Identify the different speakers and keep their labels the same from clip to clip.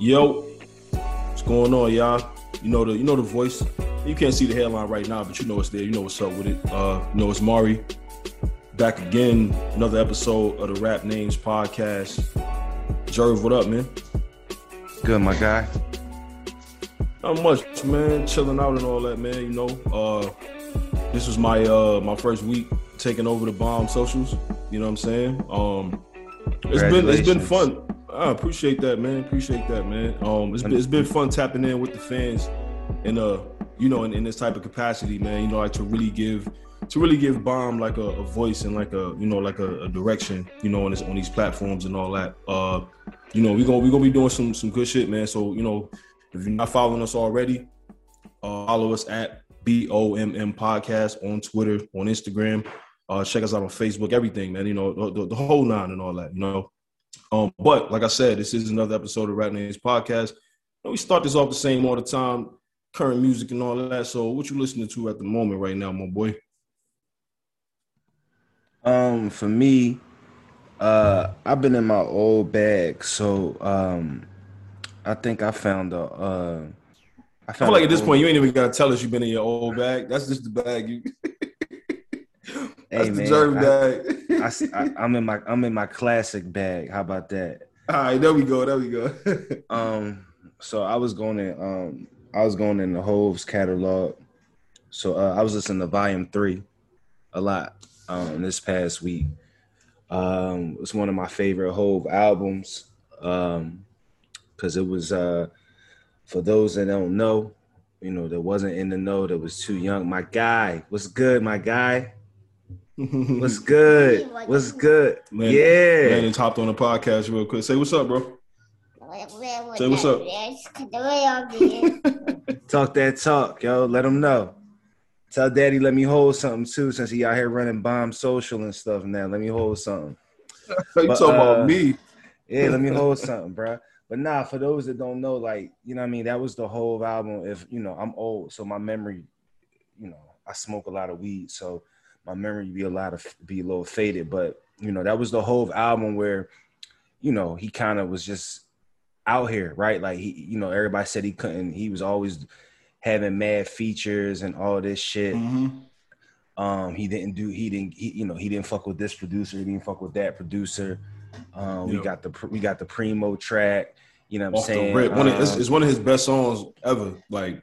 Speaker 1: Yo, what's going on, y'all? You know the you know the voice. You can't see the headline right now, but you know it's there. You know what's up with it. Uh, you know it's Mari. Back again, another episode of the Rap Names Podcast. Jerv, what up, man?
Speaker 2: Good, my guy.
Speaker 1: Not much, man. Chilling out and all that, man. You know, uh, this was my uh my first week taking over the bomb socials. You know what I'm saying? Um, it's been it's been fun. I appreciate that, man. Appreciate that, man. Um, it's been, it's been fun tapping in with the fans, and uh, you know, in, in this type of capacity, man. You know, like to really give to really give bomb like a, a voice and like a you know like a, a, direction, you know, on this on these platforms and all that. Uh, you know, we gonna we gonna be doing some some good shit, man. So you know, if you're not following us already, uh, follow us at B O M M Podcast on Twitter, on Instagram. Uh, check us out on Facebook, everything, man. You know, the, the whole nine and all that. You know. Um, but like I said, this is another episode of Rap Names Podcast. We start this off the same all the time, current music and all that. So, what you listening to at the moment right now, my boy?
Speaker 2: Um, for me, uh, I've been in my old bag, so um, I think I found a. Uh,
Speaker 1: I, found I feel like at this point you ain't even gotta tell us you've been in your old bag. That's just the bag you.
Speaker 2: That's hey, the germ bag. I, am in my I'm in my classic bag. How about that?
Speaker 1: All right, there we go. There we go.
Speaker 2: um, so I was going in um I was going in the Hov's catalog. So uh, I was listening to Volume Three a lot um this past week. Um, it's one of my favorite Hove albums. Um, because it was uh for those that don't know, you know, that wasn't in the know, that was too young. My guy, what's good, my guy? What's good? What's good?
Speaker 1: Man,
Speaker 2: yeah.
Speaker 1: Landon hopped on the podcast real quick. Say what's up, bro. Say what's up.
Speaker 2: Talk that talk, yo. Let him know. Tell daddy let me hold something too, since he out here running bomb social and stuff now. Let me hold something.
Speaker 1: you
Speaker 2: But,
Speaker 1: talking
Speaker 2: uh,
Speaker 1: about me?
Speaker 2: Yeah, let me hold something, bro. But nah, for those that don't know, like, you know what I mean, that was the whole album. If you know, I'm old, so my memory, you know, I smoke a lot of weed, so my memory be a lot of be a little faded. But you know, that was the whole album where, you know, he kind of was just out here, right? Like he, you know, everybody said he couldn't, he was always having mad features and all this shit.
Speaker 1: Mhm.
Speaker 2: Um, he didn't do, he didn't, he, you know, he didn't fuck with this producer, he didn't fuck with that producer. Um, we got the we got the primo track. You know what I'm
Speaker 1: Off the
Speaker 2: saying?
Speaker 1: rip. One of, it's,
Speaker 2: Um,
Speaker 1: it's one of his best songs ever. Like,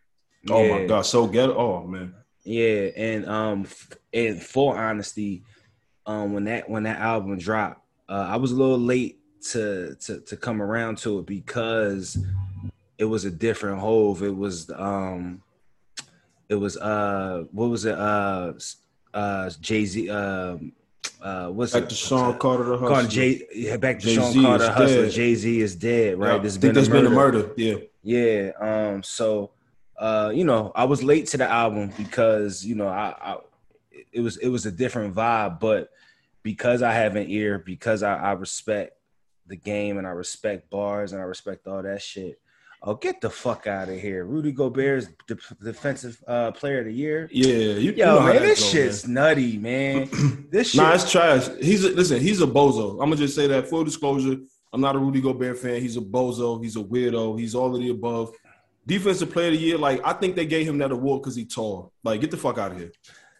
Speaker 1: oh my god, so get Oh man.
Speaker 2: Yeah, and um, f- in full honesty, um, when that when that album dropped, uh, I was a little late to to to come around to it because it was a different Hov. It was um, it was uh, what was it? Uh, uh, Jay Z. Um, uh, what's
Speaker 1: Back
Speaker 2: it?
Speaker 1: to Sean Carter the
Speaker 2: Called
Speaker 1: Hustler.
Speaker 2: Jay, yeah, back to
Speaker 1: Jay-Z
Speaker 2: Sean Carter Hustler. Jay Z is dead, right?
Speaker 1: Yeah,
Speaker 2: There's
Speaker 1: I think there's been a murder. Yeah.
Speaker 2: yeah. Um. So, uh, you know, I was late to the album because you know I, I it was it was a different vibe, but because I have an ear, because I, I respect the game and I respect bars and I respect all that shit. Oh, get the fuck out of here! Rudy Gobert is defensive uh, player of the year.
Speaker 1: Yeah, you, you
Speaker 2: Yo,
Speaker 1: know
Speaker 2: man, this shit's nutty, man. This shit.
Speaker 1: Nah, it's trash. He's a, listen. He's a bozo. I'm gonna just say that. Full disclosure. I'm not a Rudy Gobert fan. He's a bozo. He's a weirdo. He's all of the above. Defensive player of the year. Like I think they gave him that award because he tall. Like get the fuck out of here.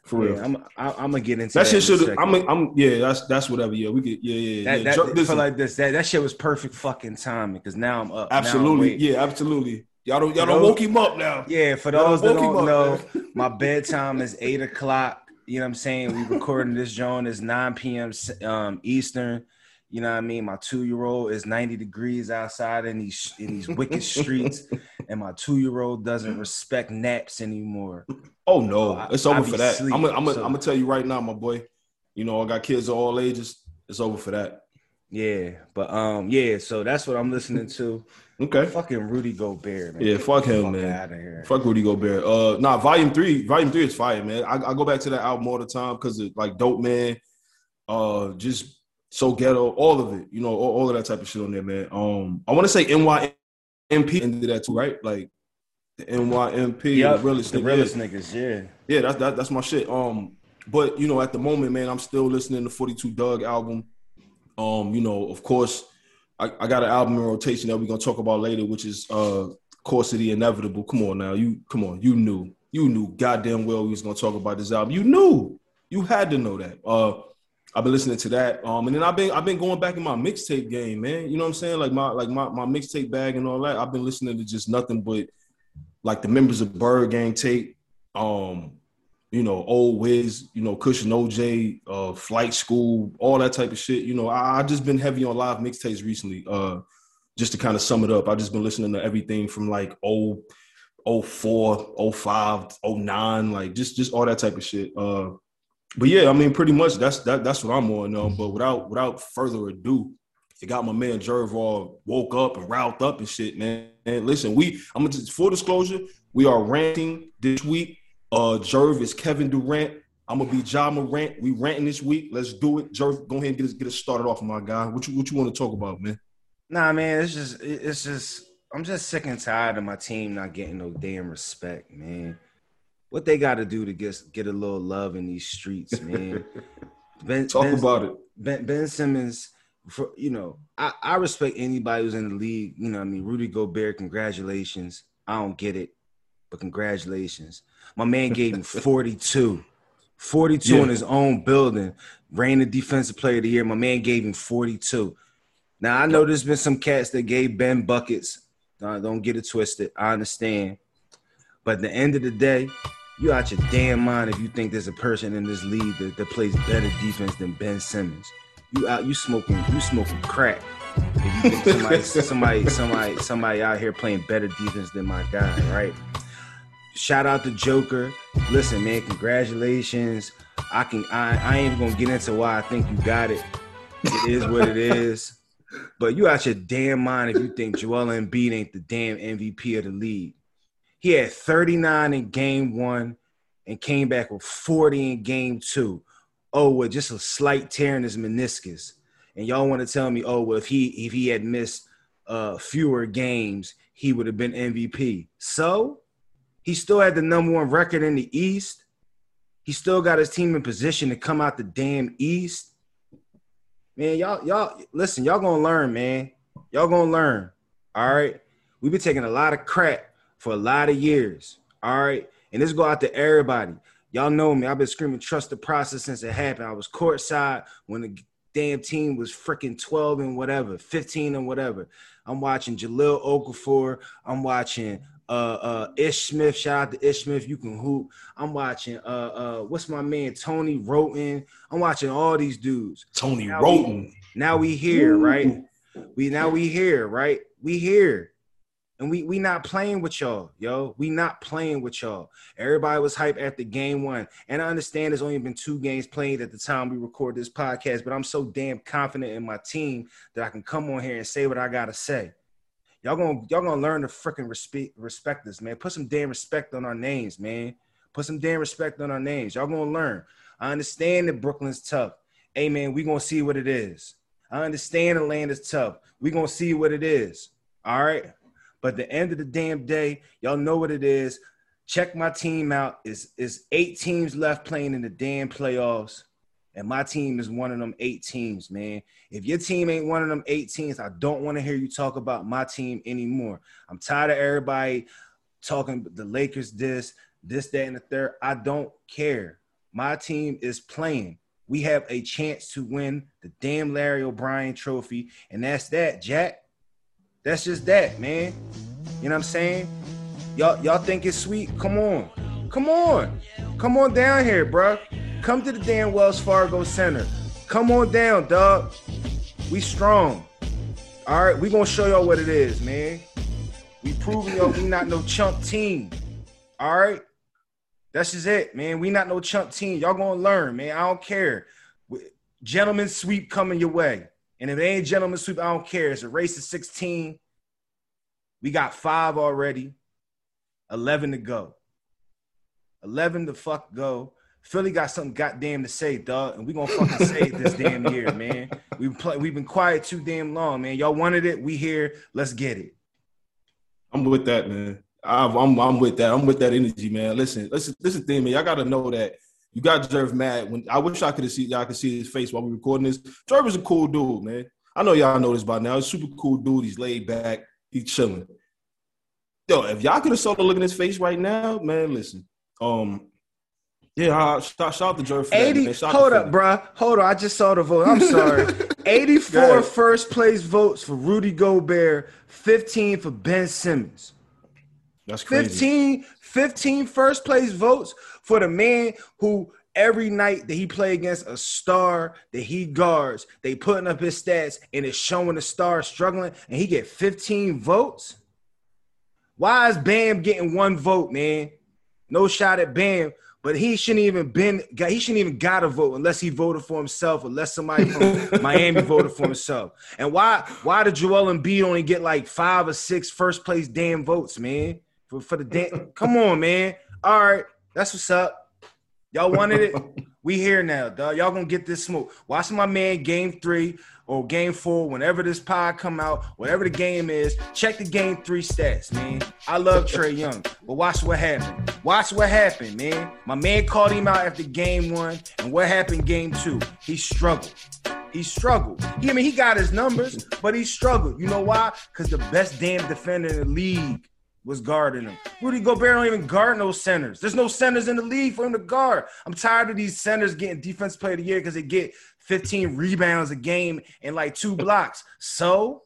Speaker 1: For real.
Speaker 2: yeah, I'm I, I'm gonna get into
Speaker 1: that
Speaker 2: that.
Speaker 1: shit should. I'm. I'm. Yeah. That's that's whatever. Yeah. We could. Yeah. Yeah.
Speaker 2: That,
Speaker 1: yeah.
Speaker 2: that,
Speaker 1: Jer- listen,
Speaker 2: like this, that, that shit was perfect fucking timing because now I'm up. Now I'm
Speaker 1: absolutely. Yeah. Absolutely. Y'all don't. Y'all don't woke him up now.
Speaker 2: Yeah, for those that don't know,
Speaker 1: up,
Speaker 2: my bedtime is eight o'clock. You know what I'm saying? We recording this joint is 9 p.m. Um, Eastern. You know what I mean? My two year old is 90 degrees outside in these in these wicked streets, and my two year old doesn't respect naps anymore.
Speaker 1: Oh no,
Speaker 2: I-
Speaker 1: it's
Speaker 2: I
Speaker 1: over
Speaker 2: be
Speaker 1: for that.
Speaker 2: sleep,
Speaker 1: I'm gonna I'm
Speaker 2: so-
Speaker 1: tell you right now, my boy. You know, I got kids of all ages. It's over for that.
Speaker 2: Yeah, but um, yeah. So that's what I'm listening to.
Speaker 1: Okay.
Speaker 2: Fucking Rudy Gobert, man.
Speaker 1: Yeah, fuck him, man.
Speaker 2: Of here.
Speaker 1: Fuck Rudy Gobert. Uh, nah, volume three, volume three is fire, man. I, I go back to that album all the time because it like Dope Man, uh, just so ghetto, all of it. You know, all, all of that type of shit on there, man. Um, I want to say NYMP into that too, right? Like the NYMP,
Speaker 2: Yep,
Speaker 1: the realest,
Speaker 2: the realest niggas, yeah.
Speaker 1: Yeah, that's that, that's my shit. Um, but you know, at the moment, man, I'm still listening to 42 Dugg album. Um, you know, of course, I, I got an album in rotation that we're gonna talk about later, which is uh Course of the Inevitable. Come on now, you come on, you knew, you knew goddamn well we was gonna talk about this album. You knew, you had to know that. Uh I've been listening to that. Um, and then I've been I've been going back in my mixtape game, man. You know what I'm saying? Like my like my, my mixtape bag and all that. I've been listening to just nothing but like the members of Bird Gang tape, um, you know, old Wiz, you know, Kush and OJ, uh, Flight School, all that type of shit. You know, I, I just been heavy on live mixtapes recently. Uh, just to kind of sum it up, I've just been listening to everything from like oh, 04, 05, 09, like just just all that type of shit. Uh, but yeah, I mean, pretty much that's that that's what I'm on. Um, but without without further ado, it got my man Jerv all woke up and riled up and shit, man. And listen, we I'm gonna just full disclosure, we are ranting this week. Uh Jerv is Kevin Durant. I'm gonna be Ja Morant. We ranting this week. Let's do it. Jerv, go ahead and get us get us started off, my guy. What you what you want to talk about, man?
Speaker 2: Nah, man, it's just it's just I'm just sick and tired of my team not getting no damn respect, man. What they got to do to get get a little love in these streets, man. Ben,
Speaker 1: Talk
Speaker 2: Ben-
Speaker 1: about it.
Speaker 2: Ben, ben Simmons, for you know, I, I respect anybody who's in the league. You know, what I mean, Rudy Gobert, congratulations. I don't get it, but congratulations. My man gave him 42. 42
Speaker 1: Yeah.
Speaker 2: in his own building, reigned the defensive player of the year. My man gave him 42. Now I know there's been some cats that gave Ben buckets. Uh, don't get it twisted. I understand. But at the end of the day, you out your damn mind if you think there's a person in this league that, that plays better defense than Ben Simmons. You out you smoking you smoking crack. If you think somebody somebody somebody somebody out here playing better defense than my guy, right? Shout out to Joker. Listen, man, congratulations. I can I, I ain't even gonna get into why I think you got it. It is what it is. but you out your damn mind if you think Joel Embiid ain't the damn MVP of the league. He had 39 in game one and came back with 40 in game two. Oh, with just a slight tear in his meniscus. And y'all want to tell me, oh, well, if he if he had missed uh, fewer games, he would have been MVP. So he still had the number one record in the East. He still got his team in position to come out the damn East. Man, y'all, y'all, listen, y'all gonna learn, man. Y'all gonna learn. All right. We've been taking a lot of crap for a lot of years. All right. And this go out to everybody. Y'all know me. I've been screaming trust the process since it happened. I was courtside when the damn team was freaking 12 and whatever, 15 and whatever. I'm watching Jahlil Okafor. I'm watching uh uh Ish Smith. Shout out to Ish Smith. You can hoop. I'm watching uh uh what's my man Tony Wroten. I'm watching all these dudes.
Speaker 1: Tony
Speaker 2: now
Speaker 1: Wroten.
Speaker 2: We, now we here, right? We now we here, right? We here. And we we not playing with y'all, yo. We not playing with y'all. Everybody was hype after game one. And I understand there's only been two games played at the time we record this podcast, but I'm so damn confident in my team that I can come on here and say what I gotta say. Y'all gonna y'all gonna learn to freaking respect respect us, man. Put some damn respect on our names, man. Put some damn respect on our names. Y'all gonna learn. I understand that Brooklyn's tough. Hey man, we gonna see what it is. I understand Atlanta's tough. we gonna see what it is. All right. But the end of the damn day, y'all know what it is. Check my team out. Is is eight teams left playing in the damn playoffs, and my team is one of them eight teams, man. If your team ain't one of them eight teams, I don't want to hear you talk about my team anymore. I'm tired of everybody talking the Lakers this, this, that, and the third. I don't care. My team is playing. We have a chance to win the damn Larry O'Brien trophy, and that's that, Jack. That's just that, man. You know what I'm saying? Y'all, y'all think it's sweet? Come on. Come on. Come on down here, bro. Come to the damn Wells Fargo Center. Come on down, dog. We strong. All right, we gonna show y'all what it is, man. We proving y'all we not no chump team. All right. That's just it, man. We not no chump team. Y'all gonna learn, man. I don't care. Gentlemen sweep coming your way. And if it ain't gentlemen sweep, I don't care. It's a race of 16. We got five already, 11 to go. 11 to fuck go. Philly got something goddamn to say, dog, and we gonna fucking say it this damn year, man. We've play, we've been quiet too damn long, man. Y'all wanted it, we here. Let's get it.
Speaker 1: I'm with that, man. I'm, I'm, I'm with that. I'm with that energy, man. Listen, listen, listen, thing, man. Y'all got to know that you got Jerv mad. When I wish I could have seen y'all could see his face while we recording this. Jerv is a cool dude, man. I know y'all know this by now. He's a super cool dude. He's laid back. He's chilling. Yo, if y'all could have saw the look in his face right now, man, listen. Um, yeah, shout, shout out to Jerv.
Speaker 2: 80,
Speaker 1: that,
Speaker 2: hold up, bro. Hold on. I just saw the vote. I'm sorry. 84 first place votes for Rudy Gobert, 15 for Ben Simmons.
Speaker 1: That's crazy.
Speaker 2: 15, 15 first place votes for the man who every night that he play against a star that he guards, they putting up his stats and it's showing the star struggling, and he get 15 votes. Why is Bam getting one vote, man? No shot at Bam, but he shouldn't even been he shouldn't even got a vote unless he voted for himself, unless somebody from Miami voted for himself. And why why did Joel Embiid only get like five or six first place damn votes, man? For, for the damn come on, man. All right, that's what's up. Y'all wanted it. We here now, dog. Y'all gonna get this smoke. Watch my man game three or game four, whenever this pod come out, whatever the game is, check the game three stats, man. I love Trae Young, but watch what happened. Watch what happened, man. My man called him out after game one, and what happened game two? He struggled. He struggled. He, I mean, he got his numbers, but he struggled. You know why? Because the best damn defender in the league was guarding him. Rudy Gobert don't even guard no centers. There's no centers in the league for him to guard. I'm tired of these centers getting defense player of the year because they get 15 rebounds a game and like two blocks. So,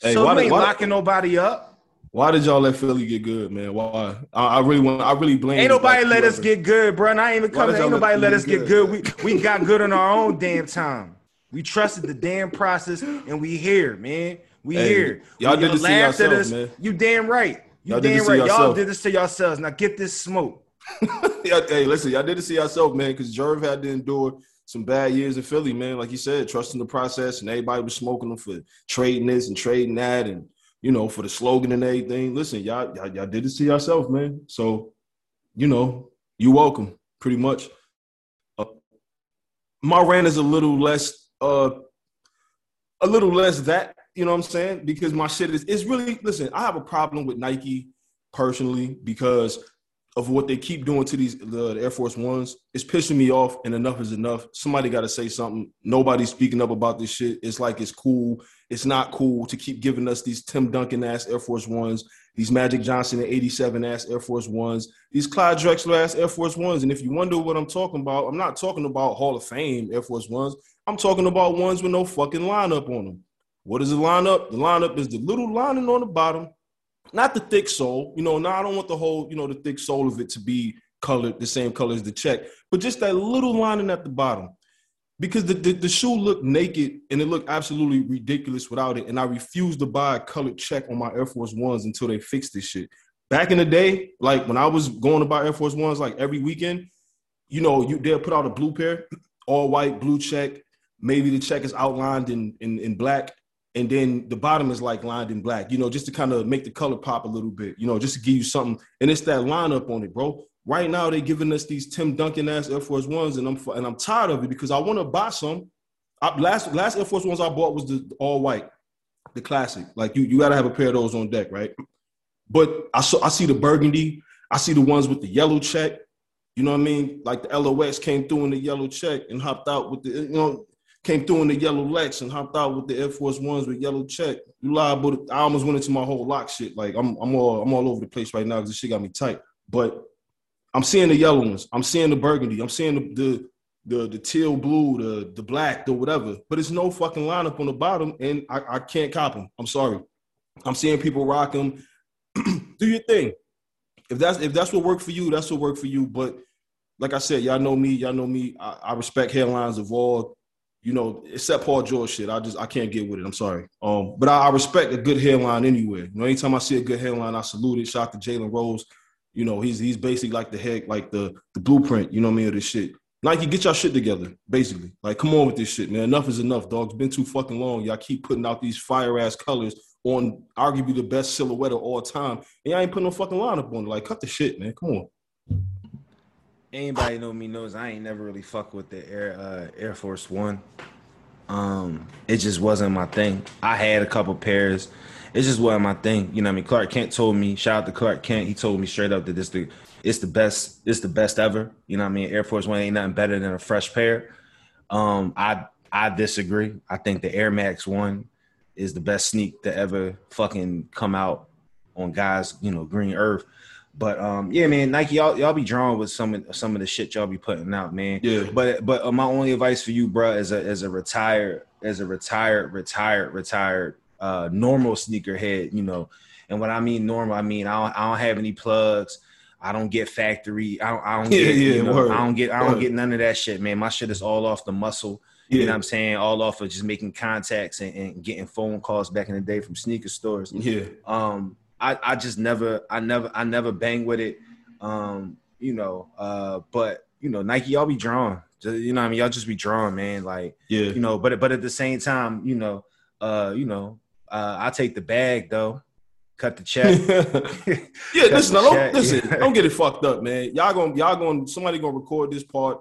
Speaker 2: hey, so why, you ain't why, locking nobody up.
Speaker 1: Why did y'all let Philly get good, man? Why? I, I really want. I really blame.
Speaker 2: Ain't nobody let us get good, bro. And I ain't even coming. Ain't nobody let, let us get good. good. We we got good on our own damn time. We trusted the damn process, and we here, man. We hey, here.
Speaker 1: Y'all did this to yourselves, man.
Speaker 2: You damn right. You y'all damn right. Y'all did this to yourselves. Now get this smoke.
Speaker 1: hey, listen, y'all did this to yourself, man, because Jerv had to endure some bad years in Philly, man. Like you said, trusting the process, and everybody was smoking them for trading this and trading that, and you know, for the slogan and everything. Listen, y'all, y'all, y'all did this to yourself, man. So, you know, you welcome, pretty much. Uh, my rant is a little less, uh, a little less that, you know what I'm saying? Because my shit is, it's really, listen, I have a problem with Nike personally because of what they keep doing to these the, the, Air Force Ones. It's pissing me off, and enough is enough. Somebody got to say something. Nobody's speaking up about this shit. It's like it's cool. It's not cool to keep giving us these Tim Duncan ass Air Force Ones, these Magic Johnson and 87 ass Air Force Ones, these Clyde Drexler ass Air Force Ones. And if you wonder what I'm talking about, I'm not talking about Hall of Fame Air Force Ones. I'm talking about ones with no fucking lineup on them. What is the lineup? The lineup is the little lining on the bottom not the thick sole. You know, now I don't want the whole, you know, the thick sole of it to be colored the same color as the check, but just that little lining at the bottom. Because the, the, the shoe looked naked and it looked absolutely ridiculous without it. And I refused to buy a colored check on my Air Force Ones until they fixed this shit. Back in the day, like when I was going to buy Air Force Ones, like every weekend, you know, you they'll put out a blue pair, all white, blue check. Maybe the check is outlined in, in, in black and then the bottom is like lined in black, you know, just to kind of make the color pop a little bit, you know, just to give you something. And it's that lineup on it, bro. Right now, they're giving us these Tim Duncan ass Air Force Ones, and I'm and I'm tired of it because I want to buy some. I, last last Air Force Ones I bought was the all white, the classic. Like you, you got to have a pair of those on deck, right? But I saw I see the burgundy, I see the ones with the yellow check. You know what I mean? Like the LOX came through in the yellow check and hopped out with the, you know, came through in the yellow Lex and hopped out with the Air Force Ones with yellow check. You liable? I almost went into my whole lock shit. Like I'm, I'm all, I'm all over the place right now because this shit got me tight. But I'm seeing the yellow ones. I'm seeing the burgundy. I'm seeing the the the, the teal blue, the the black, the whatever. But it's no fucking lineup on the bottom, and I, I can't cop them. I'm sorry. I'm seeing people rock them. Do your thing. If that's if that's what worked for you, that's what worked for you. But like I said, y'all know me. Y'all know me. I, I respect headlines of all you know, except Paul George shit. I just I can't get with it. I'm sorry. Um, but I, I, respect a good headline anywhere. You know, anytime I see a good headline, I salute it. Shout to Jalen Rose. You know, he's he's basically like the head, like the the blueprint. You know what I mean of this shit. Nike, get your shit together. Basically, like come on with this shit, man. Enough is enough, dog. It's been too fucking long. Y'all keep putting out these fire ass colors on arguably the best silhouette of all time, and y'all ain't putting no fucking lineup on it. Like, cut the shit, man. Come on
Speaker 2: anybody know me knows I ain't never really fuck with the Air uh, Air Force One. Um, it just wasn't my thing. I had a couple pairs. It just wasn't my thing. You know what I mean? Clark Kent told me, shout out to Clark Kent, he told me straight up that this the it's the best, it's the best ever. You know what I mean? Air Force One ain't nothing better than a fresh pair. Um, I I disagree. I think the Air Max One is the best sneak to ever fucking come out on guys, you know, green earth. But um, yeah, man, Nike, y'all y'all be drawn with some of some of the shit y'all be putting out, man.
Speaker 1: Yeah.
Speaker 2: But but uh, my only advice for you, bro, as a as a retired as a retired retired retired uh normal sneakerhead, you know, and what I mean normal, I mean I don't I don't have any plugs. I don't get factory. I don't. I don't
Speaker 1: yeah,
Speaker 2: get.
Speaker 1: Yeah,
Speaker 2: you know, I don't get. I don't word. get none of that shit, man. My shit is all off the muscle. Yeah. You know what I'm saying? All off of just making contacts and, and, getting phone calls back in the day from sneaker stores.
Speaker 1: Yeah.
Speaker 2: Um, I, I just never I never I never bang with it. Um, you know, uh, but you know, Nike, y'all be drawn. You know, I mean, y'all just be drawn, man. Like,
Speaker 1: yeah,
Speaker 2: you know, but but at the same time, you know, uh, you know, uh, I take the bag though, cut the check.
Speaker 1: yeah, listen, don't check. listen, don't get it fucked up, man. Y'all gonna y'all gonna somebody gonna record this part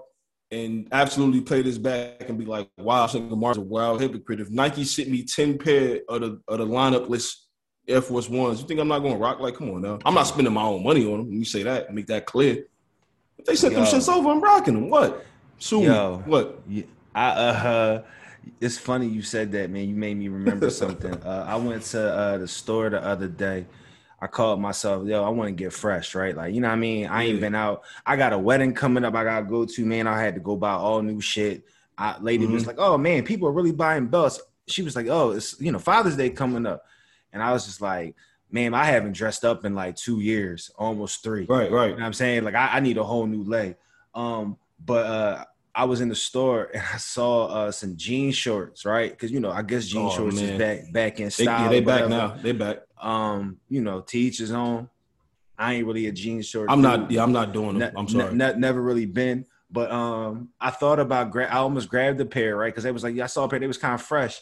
Speaker 1: and absolutely play this back and be like, wow, Single Mars a wild hypocrite. If Nike sent me 10 pair of the of the lineup list Air Force Ones. You think I'm not going to rock? Like, come on now. I'm not spending my own money on them. When you say that, make that clear. If they sent Yo. them shits over, I'm rocking them. What? Sue Yo, What?
Speaker 2: I uh, it's funny you said that, man. You made me remember something. uh, I went to uh, the store the other day. I called myself, yo, I want to get fresh, right? Like, you know what I mean? I ain't yeah. been out. I got a wedding coming up. I gotta go to, man. I had to go buy all new shit. I, lady mm-hmm. was like, oh man, people are really buying belts. She was like, oh, it's you know Father's Day coming up. And I was just like, man, I haven't dressed up in like two years, almost three.
Speaker 1: Right, right.
Speaker 2: You know I'm saying? Like I, I, need a whole new leg. Um, but uh I was in the store and I saw uh some jean shorts, right? Because you know, I guess jean oh, shorts man. is back back in style.
Speaker 1: They, yeah, they back now. They back.
Speaker 2: Um, you know, to each his own. I ain't really a jean short.
Speaker 1: I'm dude. not. Yeah, I'm not doing them. Ne- I'm sorry.
Speaker 2: Ne- never really been. But um, I thought about gra- I almost grabbed a pair, right? Because it was like yeah, I saw a pair, they was kind of fresh,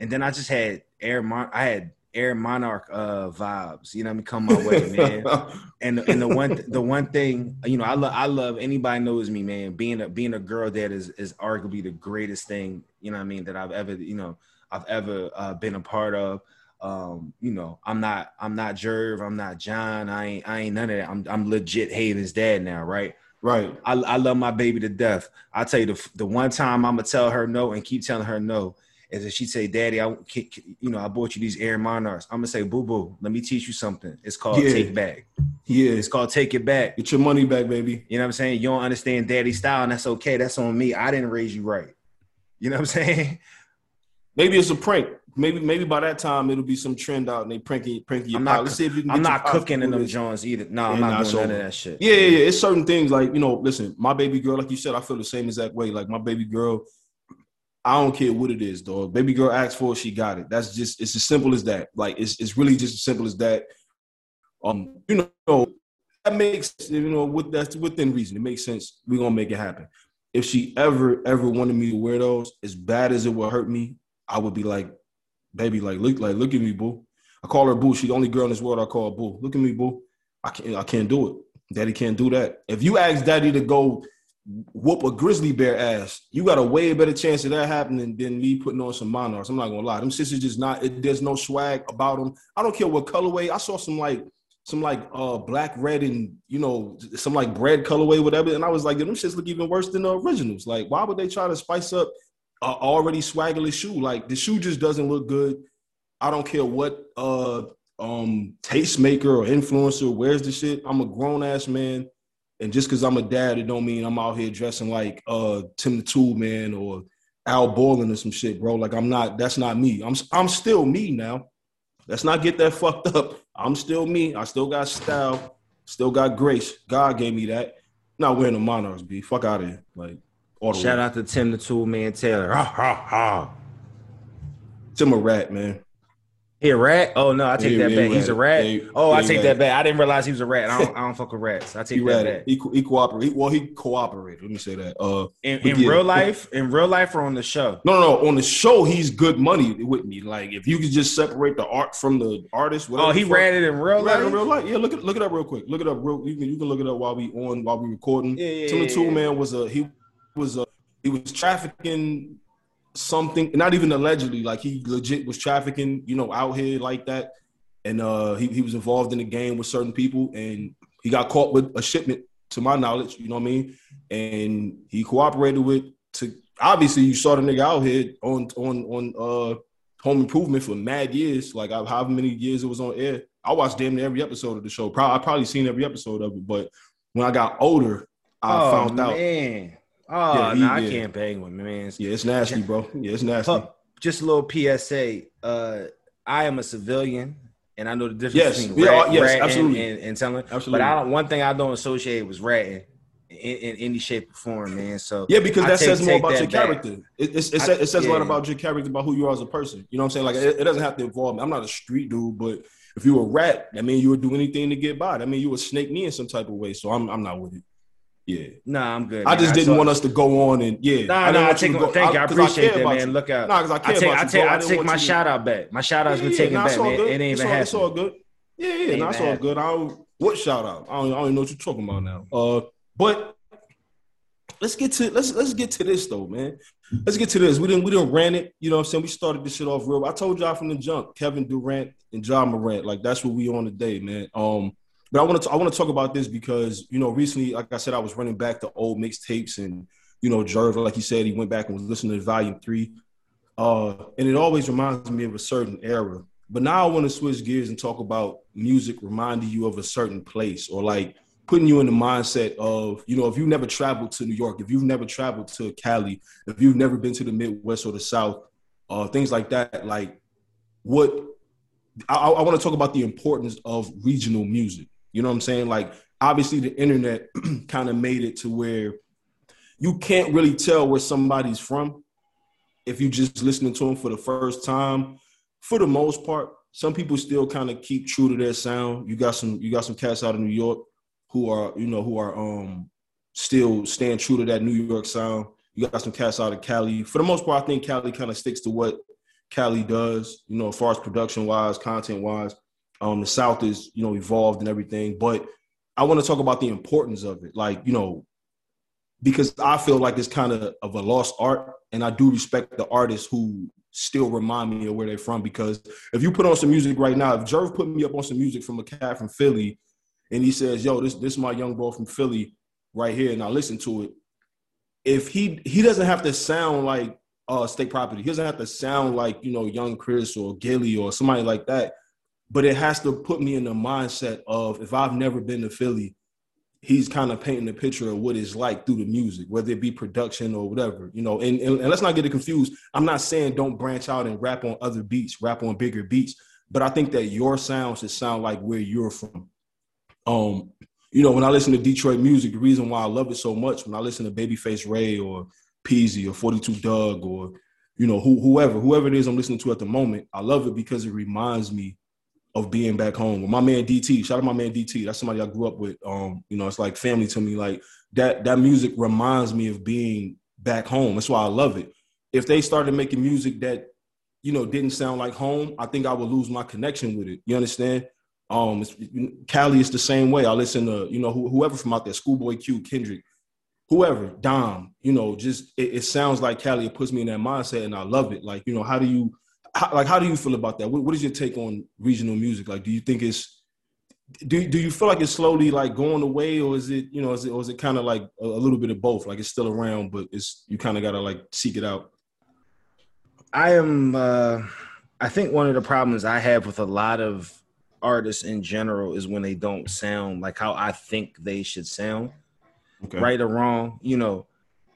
Speaker 2: and then I just had Air Mon- I had Air Monarch uh vibes, you know, what I mean, come my way, man. and and the one the one thing, you know, I love I love anybody knows me, man. Being a being a girl dad is is arguably the greatest thing, you know, what I mean, that I've ever you know I've ever uh, been a part of. Um, you know, I'm not I'm not Jerv, I'm not John, I ain't I ain't none of that. I'm I'm legit Haven's dad now, right?
Speaker 1: Right.
Speaker 2: I, I love my baby to death. I tell you the the one time I'm gonna tell her no and keep telling her no is if she say, "Daddy, I you know I bought you these Air Monarchs," I'm gonna say, "Boo boo, let me teach you something. It's called yeah. take back.
Speaker 1: Yeah,
Speaker 2: it's called take it back.
Speaker 1: Get your money back, baby.
Speaker 2: You know what I'm saying? You don't understand daddy style, and that's okay. That's on me. I didn't raise you right. You know what I'm saying?
Speaker 1: Maybe it's a prank. Maybe maybe by that time it'll be some trend out and they pranking pranking your
Speaker 2: I'm not, Let's see if you can I'm not cooking in them Jones either. No, I'm not doing none of that shit.
Speaker 1: Yeah, yeah, yeah. It's certain things like you know. Listen, my baby girl, like you said, I feel the same exact way. Like my baby girl, I don't care what it is, dog. Baby girl asked for it, she got it. That's just it's as simple as that. Like it's it's really just as simple as that. Um, you know, that makes you know with that's within reason. It makes sense. We're gonna make it happen. If she ever ever wanted me to wear those, as bad as it would hurt me, I would be like, baby, like look, like look at me, boo. I call her boo. She's the only girl in this world I call boo. Look at me, boo. I can't, I can't do it. Daddy can't do that. If you ask daddy to go whoop a grizzly bear ass, you got a way better chance of that happening than me putting on some monarchs. I'm not gonna lie. Them sisters just not. It, there's no swag about them. I don't care what colorway. I saw some like some like uh black, red, and you know some like bread colorway, whatever. And I was like, them shits look even worse than the originals. Like, why would they try to spice up a already swaggerly shoe? Like the shoe just doesn't look good. I don't care what uh um tastemaker or influencer wears the shit. I'm a grown ass man. And just because I'm a dad, it don't mean I'm out here dressing like uh Tim the Tool Man or Al Borland or some shit, bro. Like I'm not. That's not me. I'm I'm still me now. Let's not get that fucked up. I'm still me. I still got style. Still got grace. God gave me that. Not wearing the monarchs, be fuck out of here. Like
Speaker 2: shout out to Tim the Tool Man Taylor. Ha ha ha.
Speaker 1: Tim a rat, man.
Speaker 2: He a rat? Oh no, I take yeah, that back. He's a rat. Yeah, oh, I take that back. I didn't realize he was a rat. I don't, I don't fuck with rats. I take he that back.
Speaker 1: He, he cooperated. Well, he cooperated. Let me say that. Uh,
Speaker 2: in, in yeah. real life, in real life, or on the show?
Speaker 1: No, no, no. On the show, he's good money with me. Like if you could just separate the art from the artist.
Speaker 2: Whatever Oh, he ratted in real life.
Speaker 1: In real life, yeah. Look it, look it up real quick. Look it up real. You can you can look it up while we on while we recording. Yeah, yeah, Tim yeah, Tool Man was a he was a he was trafficking something, not even allegedly, like he legit was trafficking, you know, out here like that. And uh, he, he was involved in the game with certain people and he got caught with a shipment, to my knowledge, you know what I mean? And he cooperated with to obviously you saw the nigga out here on on on uh home improvement for mad years, like however many years it was on air. I watched damn near every episode of the show. Probably I probably seen every episode of it, but when I got older, I
Speaker 2: oh,
Speaker 1: found out.
Speaker 2: Oh, yeah, he, no, I can't bang with man.
Speaker 1: Yeah, it's nasty, bro. Yeah, it's nasty.
Speaker 2: Just a little PSA. Uh, I am a civilian, and I know the difference yes, between
Speaker 1: yeah,
Speaker 2: rat,
Speaker 1: yes, absolutely.
Speaker 2: And, and, telling. Absolutely. But I don't. One thing I don't associate was ratting. In, in, any shape or form, man. So
Speaker 1: yeah, because that take, says more about your back. character. It, it, it, I, it says yeah. a lot about your character, about who you are as a person. You know what I'm saying? Like it, it, doesn't have to involve me. I'm not a street dude, but if you were a rat, I mean, you would do anything to get by. I mean, you would snake me in some type of way. So I'm I'm not with it. Yeah.
Speaker 2: Nah, I'm good.
Speaker 1: I just didn't want us to go on and yeah.
Speaker 2: Nah, I nah, I take, go, thank I, you. I appreciate I that, man. You. Look out.
Speaker 1: Nah, because I care I
Speaker 2: take,
Speaker 1: about
Speaker 2: I take, I take my shout out back. My shout out's yeah, been taken nah, back, man. Good. It ain't even happening.
Speaker 1: It's all good. Yeah, yeah, nah, it's all good. I don't, what shout out? I don't, I don't even know what you're talking about now. Uh, but let's get to let's let's get to this though, man. Let's get to this. We didn't we didn't ran it. You know what I'm saying? We started this shit off real. I told y'all from the jump, Kevin Durant and John Morant. Like that's what we on today, man. Um, but I want to I want to talk about this because you know recently, like I said, I was running back to old mixtapes and you know Jerv, like he said, he went back and was listening to Volume Three, uh, and it always reminds me of a certain era. But now I want to switch gears and talk about music reminding you of a certain place or like putting you in the mindset of, you know, if you've never traveled to New York, if you've never traveled to Cali, if you've never been to the Midwest or the South, uh, things like that, like what I, I want to talk about the importance of regional music. You know what I'm saying? Like obviously the internet kind of made it to where you can't really tell where somebody's from if you just listening to them for the first time. For the most part, some people still kind of keep true to their sound. You got some you got some cats out of New York who are, you know, who are um still staying true to that New York sound. You got some cats out of Cali. For the most part, I think Cali kind of sticks to what Cali does, you know, as far as production wise, content wise. Um, the South is, you know, evolved and everything. But I want to talk about the importance of it. Like, you know, because I feel like it's kind of of a lost art. And I do respect the artists who still remind me of where they're from. Because if you put on some music right now, if Jerv put me up on some music from a cat from Philly and he says, yo, this, this is my young boy from Philly right here, and I listen to it, if he he doesn't have to sound like uh state property, he doesn't have to sound like, you know, young Chris or Gillie or somebody like that. But it has to put me in the mindset of if I've never been to Philly, he's kind of painting a picture of what it's like through the music, whether it be production or whatever, you know. And, and, and let's not get it confused. I'm not saying don't branch out and rap on other beats, rap on bigger beats, but I think that your sound should sound like where you're from. Um, you know, when I listen to Detroit music, the reason why I love it so much, when I listen to Babyface Ray or Peezy or 42 Dugg or you know who, whoever whoever it is I'm listening to at the moment, I love it because it reminds me of being back home. With my man DT, shout out my man DT. That's somebody I grew up with. Um, you know, it's like family to me. Like that that music reminds me of being back home. That's why I love it. If they started making music that, you know, didn't sound like home, I think I would lose my connection with it. You understand? Um, it's, Cali is the same way. I listen to you know whoever from out there, Schoolboy Q, Kendrick, whoever, Dom. You know, just it, it sounds like Cali. It puts me in that mindset, and I love it. Like you know, how do you how, like how do you feel about that? What, what is your take on regional music? Like, do you think it's do do you feel like it's slowly like going away, or is it you know is it or is it kind of like a, a, little bit of both? Like it's still around, but it's you kind of gotta like seek it out.
Speaker 2: I am. uh I think one of the problems I have with a lot of artists in general is when they don't sound like how I think they should sound. Okay. Right or wrong, you know,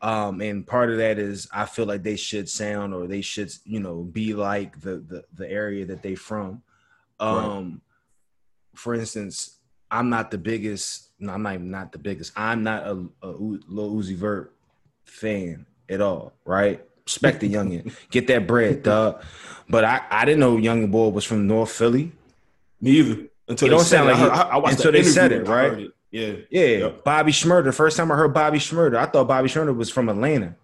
Speaker 2: um, and part of that is I feel like they should sound or they should, you know, be like the the, the area that they from. Um, right. For instance, I'm not the biggest. No, I'm not even not the biggest. I'm not a, a Lil Uzi Vert fan at all. Right? Respect the youngin, get that bread, dog. But I I didn't know Young Boy was from North Philly.
Speaker 1: Me either.
Speaker 2: Until it don't sound like I, I, I until the they said it, right?
Speaker 1: Yeah.
Speaker 2: Yeah. Yep. Bobby Shmurda. The first time I heard Bobby Shmurda, I thought Bobby Shmurda was from Atlanta.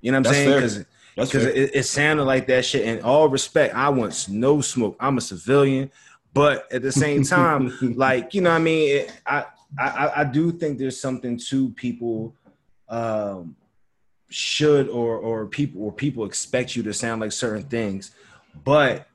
Speaker 2: You know what I'm saying? Because it, it, sounded like that shit. In all respect, I want no smoke. I'm a civilian, but at the same time, like you know, what I mean, it, I, I I do think there's something to people um, should or or people or people expect you to sound like certain things, but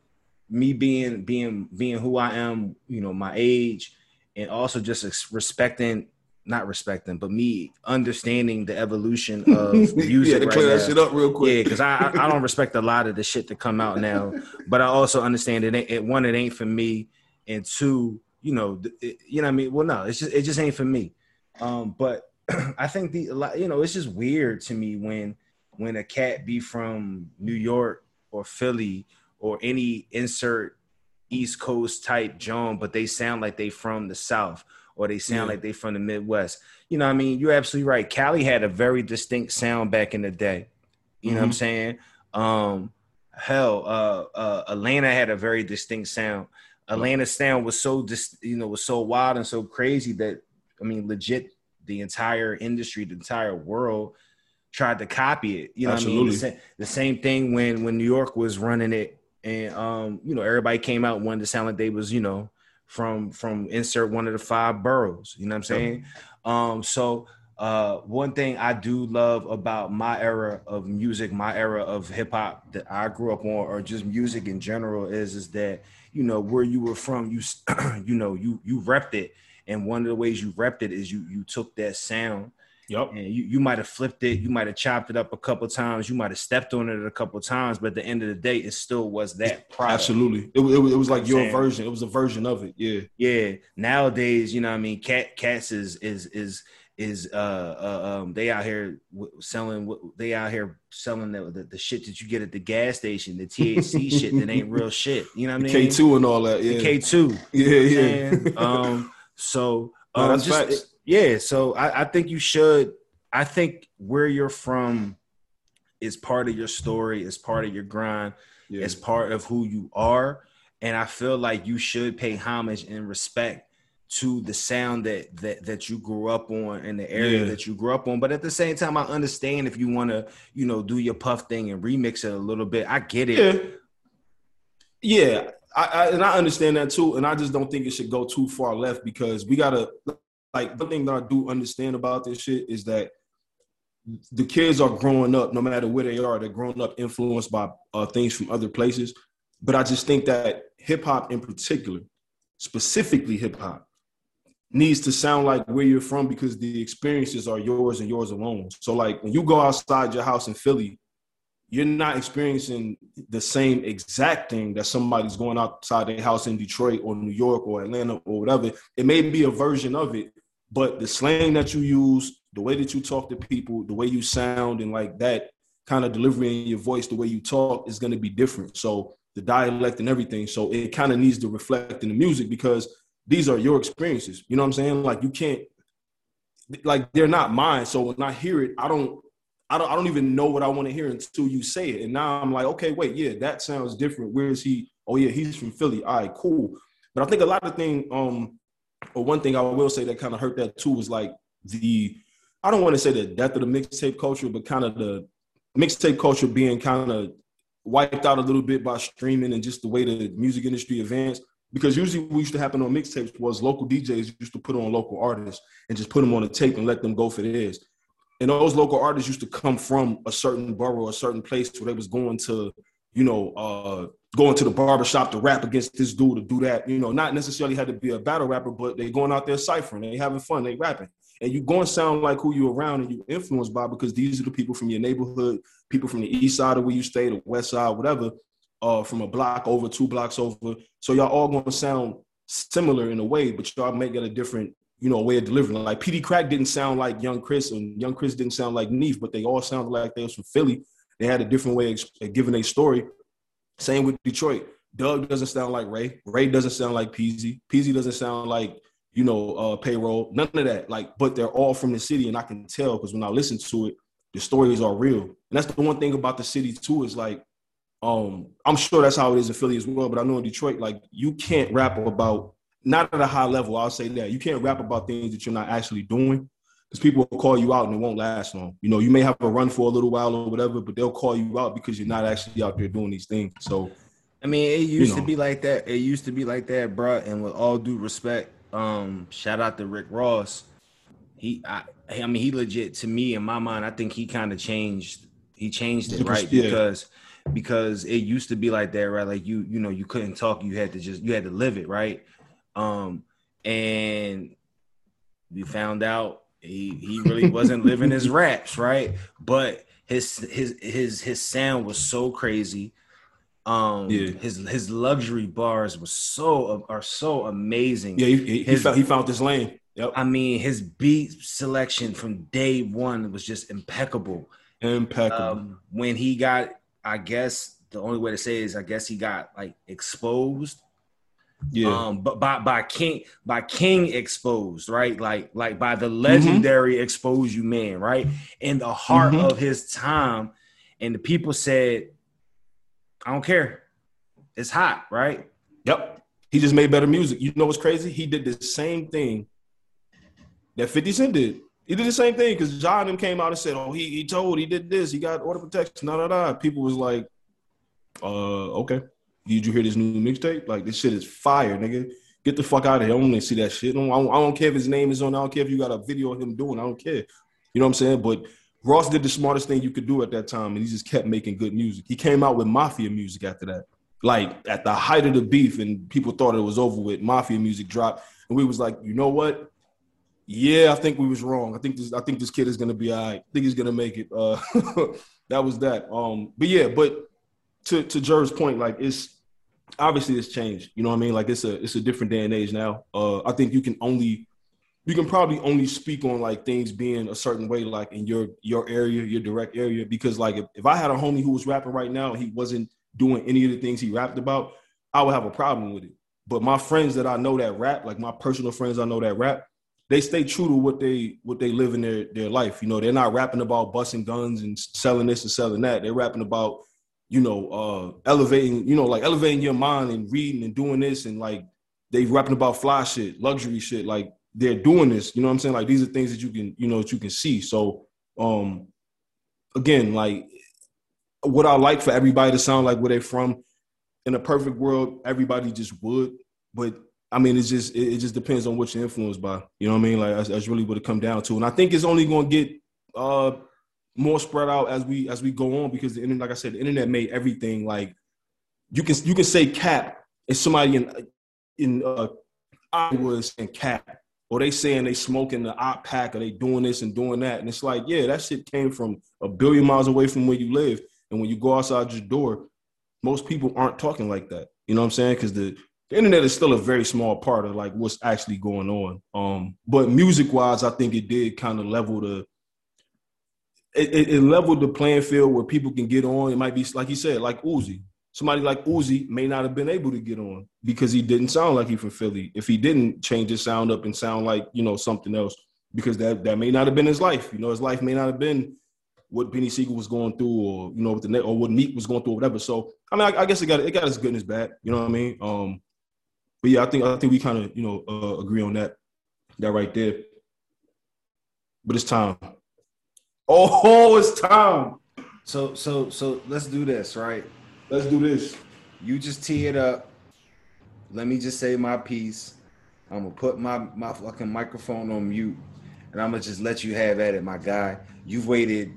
Speaker 2: me being being being who I am, you know, my age and also just respecting not respecting, but me understanding the evolution of music.
Speaker 1: yeah, to clear right that now. shit up real quick.
Speaker 2: Yeah, because I I don't respect a lot of the shit to come out now, but I also understand it. it one, it ain't for me, and two, you know, it, you know, what I mean, well, no, it's just it just ain't for me. Um, but I think the you know, it's just weird to me when when a cat be from New York or Philly or any insert East Coast type John, but they sound like they from the South or they sound yeah. like they from the Midwest. You know, I mean, you're absolutely right. Cali had a very distinct sound back in the day. You mm-hmm. know what I'm mm-hmm. saying? Um, hell, uh, uh, Atlanta had a very distinct sound. Atlanta sound was so dis- you know was so wild and so crazy that I mean, legit, the entire industry, the entire world tried to copy it. You know, Absolutely. I mean, the, the same thing when when New York was running it and um, you know, everybody came out wanted to sound like they was, you know, from from insert one of the five boroughs. You know what I'm saying? Um, so uh, one thing I do love about my era of music, my era of hip hop that I grew up on, or just music in general, is is that you know where you were from, you you know you you repped it, and one of the ways you repped it is you you took that sound
Speaker 1: Yep.
Speaker 2: And you, you might have flipped it, you might have chopped it up a couple times, you might have stepped on it a couple times, but at the end of the day, it still was that
Speaker 1: product. Absolutely. It, it, it was like your version. It was a version of it. Yeah.
Speaker 2: Yeah. Nowadays, you know, I mean, cat cats is is is is uh, uh um they out here selling they out here selling the, the, the shit that you get at the gas station, the THC shit that ain't real shit. You know what I mean?
Speaker 1: K two and all that. Yeah.
Speaker 2: K two.
Speaker 1: Yeah, yeah.
Speaker 2: um. So um, no, just, yeah, so I, I think you should. I think where you're from is part of your story, is part of your grind, yeah. it's part of who you are. And I feel like you should pay homage and respect to the sound that that that you grew up on and the area yeah. that you grew up on. But at the same time, I understand if you want to, you know, do your puff thing and remix it a little bit. I get
Speaker 1: it. Yeah, yeah, I, I, and I understand that too. And I just don't think it should go too far left because we gotta like one thing that I do understand about this shit is that the kids are growing up, no matter where they are, they're growing up influenced by uh, things from other places. But I just think that hip hop in particular, specifically hip hop, needs to sound like where you're from because the experiences are yours and yours alone. So like when you go outside your house in Philly, you're not experiencing the same exact thing that somebody's going outside their house in Detroit or New York or Atlanta or whatever. It may be a version of it, but the slang that you use, the way that you talk to people, the way you sound, and like that kind of delivery in your voice, the way you talk is going to be different. So the dialect and everything. So it kind of needs to reflect in the music because these are your experiences. You know what I'm saying? Like you can't, like they're not mine. So when I hear it, I don't, I don't, I don't even know what I want to hear until you say it. And now I'm like, okay, wait, yeah, that sounds different. Where is he? Oh yeah, he's from Philly. All right, cool. But I think a lot of thing, um, or one thing I will say that kind of hurt that too is like the, I don't want to say the death of the mixtape culture, but kind of the mixtape culture being kind of wiped out a little bit by streaming and just the way the music industry advanced. Because usually what used to happen on mixtapes was local DJs used to put on local artists and just put them on a tape and let them go for theirs. And those local artists used to come from a certain borough, a certain place where they was going to, you know, uh, going to the barbershop to rap against this dude to do that. You know, not necessarily had to be a battle rapper, but they going out there ciphering, they having fun, they rapping. And you going to sound like who you around and you influenced by because these are the people from your neighborhood, people from the east side of where you stay, the west side, whatever, uh, from a block over, two blocks over. So y'all all gonna sound similar in a way, but y'all may get a different, you know, way of delivering. Like Peedi Crakk didn't sound like Young Chris, and Young Chris didn't sound like Neef, but they all sounded like they was from Philly. They had a different way of giving a story. Same with Detroit. Dugg doesn't sound like Ray. Ray doesn't sound like Peezy. Peezy doesn't sound like you know uh, payroll. None of that. Like, but they're all from the city, and I can tell because when I listen to it, the stories are real. And that's the one thing about the city too is like, um, I'm sure that's how it is in Philly as well. But I know in Detroit, like you can't rap about not at a high level. I'll say that you can't rap about things that you're not actually doing because people will call you out and it won't last long. You know, you may have a run for a little while or whatever, but they'll call you out because you're not actually out there doing these things. So,
Speaker 2: I mean, it used you know. to be like that. It used to be like that, bro. And with all due respect, um, shout out to Rick Ross. He, I, I mean, he legit to me in my mind. I think he kind of changed. He changed it right yeah. because because it used to be like that, right? Like you, you know, you couldn't talk. You had to just you had to live it, right? Um, and we found out he he really wasn't living his raps, right? But his his his his sound was so crazy. Um, yeah. his his luxury bars was so are so amazing.
Speaker 1: Yeah, he, he, his, he, found, he found this lane. Yep.
Speaker 2: I mean, his beat selection from day one was just impeccable.
Speaker 1: Impeccable.
Speaker 2: Um, when he got, I guess the only way to say is, I guess he got like exposed yeah. Um, but by by King by King exposed, right? Like like by the legendary mm-hmm. expose you man, right? In the heart mm-hmm. of his time, and the people said, "I don't care, it's hot, right?"
Speaker 1: Yep. He just made better music. You know what's crazy? He did the same thing that 50 Cent did. He did the same thing because John him came out and said, "Oh, he he told he did this. He got order protection." Da da da. People was like, "Uh, okay." Did you hear this new mixtape? Like this shit is fire, nigga. Get the fuck out of here. I don't want to see that shit. I don't, I don't, care if his name is on. I don't care if you got a video of him doing. I don't care. You know what I'm saying? But Ross did the smartest thing you could do at that time, and he just kept making good music. He came out with mafia music after that, like at the height of the beef, and people thought it was over with. Mafia music dropped, and we was like, you know what? Yeah, I think we was wrong. I think this. I think this kid is gonna be all right. I think he's gonna make it. Uh, that was that. Um, but yeah, but to to Jer's point, like it's obviously it's changed. You know what I mean? Like it's a it's a different day and age now. Uh, I think you can only you can probably only speak on like things being a certain way, like in your your area, your direct area. Because like if, if I had a homie who was rapping right now and he wasn't doing any of the things he rapped about, I would have a problem with it. But my friends that I know that rap, like my personal friends I know that rap, they stay true to what they what they live in their their life. You know, they're not rapping about busting guns and selling this and selling that. They're rapping about you know, uh, elevating, you know, like elevating your mind and reading and doing this and like they rapping about fly shit, luxury shit. Like they're doing this. You know what I'm saying? Like these are things that you can, you know, that you can see. So um again, like what I like for everybody to sound like where they're from. In a perfect world, everybody just would. But I mean, it's just it, it just depends on what you're influenced by. You know what I mean? Like that's, that's really what it come down to. And I think it's only to get uh more spread out as we as we go on because the internet, like I said, the internet made everything like you can you can say cap and somebody in in uh Iowa is saying cap or they saying they smoking the op pack or they doing this and doing that. And it's like yeah that shit came from a billion miles away from where you live. And when you go outside your door most people aren't talking like that. You know what I'm saying? Because the the internet is still a very small part of like what's actually going on. Um, but music wise, I think it did kind of level the it, it, leveled the playing field where people can get on. It might be like you said, like Uzi. Somebody like Uzi may not have been able to get on because he didn't sound like he from Philly. If he didn't change his sound up and sound like you know something else, because that that may not have been his life. You know, his life may not have been what Beanie Sigel was going through, or you know, what the net, or what Meek was going through, or whatever. So I mean, I, I guess it got it got its good and its bad. You know what I mean? Um, but yeah, I think I think we kind of you know uh, agree on that that right there. But it's time. Oh, it's time.
Speaker 2: So so so let's do this, right?
Speaker 1: Let's do this.
Speaker 2: You just tee it up. Let me just say my piece. I'm gonna put my my fucking microphone on mute, and I'm gonna just let you have at it, my guy. You've waited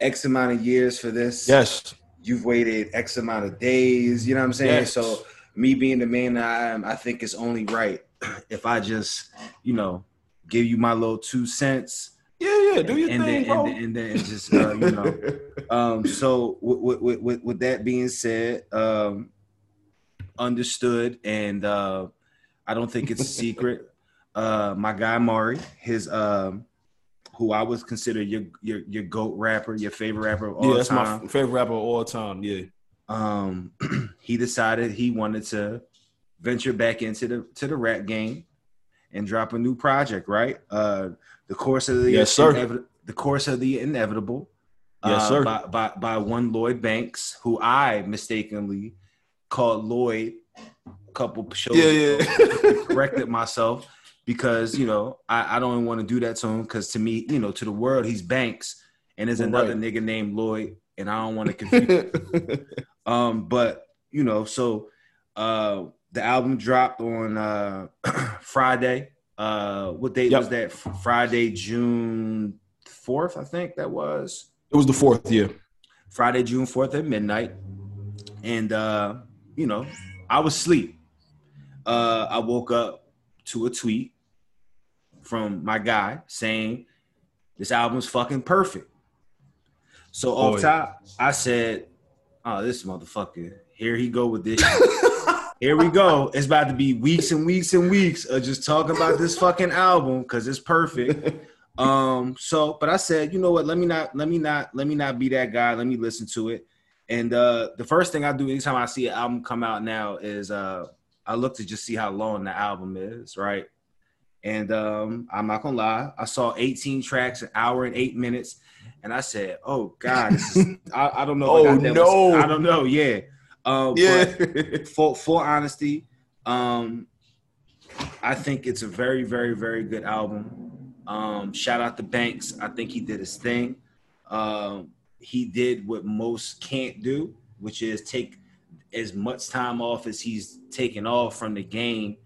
Speaker 2: X amount of years for this.
Speaker 1: Yes.
Speaker 2: You've waited X amount of days. You know what I'm saying? Yes. So me being the man that I am, I think it's only right if I just, you know, give you my little two cents.
Speaker 1: Yeah, yeah, do your
Speaker 2: and
Speaker 1: thing,
Speaker 2: then, bro. And, then, and then just, uh, you know, um, so with, with, with, with that being said, um, understood, and uh, I don't think it's a secret. Uh, my guy Mari, his um, who I was considered your your your goat rapper, your favorite rapper of all
Speaker 1: yeah, that's
Speaker 2: time.
Speaker 1: my favorite rapper of all time. Yeah,
Speaker 2: um, he decided he wanted to venture back into the to the rap game and drop a new project. Right, uh, the course of the
Speaker 1: yes, sir.
Speaker 2: the course of the inevitable.
Speaker 1: Yes, uh, sir.
Speaker 2: By, by by one Lloyd Banks, who I mistakenly called Lloyd a couple shows
Speaker 1: yeah, yeah.
Speaker 2: corrected myself because you know I, I don't even want to do that to him because to me, you know, to the world he's Banks and there's another right. nigga named Lloyd, and I don't want to confuse. Um, but you know, so uh, the album dropped on uh, Friday. Uh, what date yep. was that? Friday, June fourth, I think that was.
Speaker 1: It was the fourth, yeah.
Speaker 2: Friday, June fourth at midnight, and uh, you know, I was asleep. Uh, I woke up to a tweet from my guy saying this album's fucking perfect. So off oh, top, I said, oh, this motherfucker, here he go with this. here we go. It's about to be weeks and weeks and weeks of just talking about this fucking album because it's perfect. Um, so, but I said, you know what? Let me not, let me not, let me not be that guy. Let me listen to it. And uh, the first thing I do anytime I see an album come out now is uh, I look to just see how long the album is, right? And um, I'm not gonna lie, I saw 18 tracks, an hour and eight minutes, and I said, "Oh God, is, I, I, don't know."
Speaker 1: oh no,
Speaker 2: was, I don't know. Yeah, uh,
Speaker 1: yeah.
Speaker 2: for for honesty, um, I think it's a very, very, very good album. Um, shout out to Banks. I think he did his thing. Um, he did what most can't do, which is take as much time off as he's taken off from the game.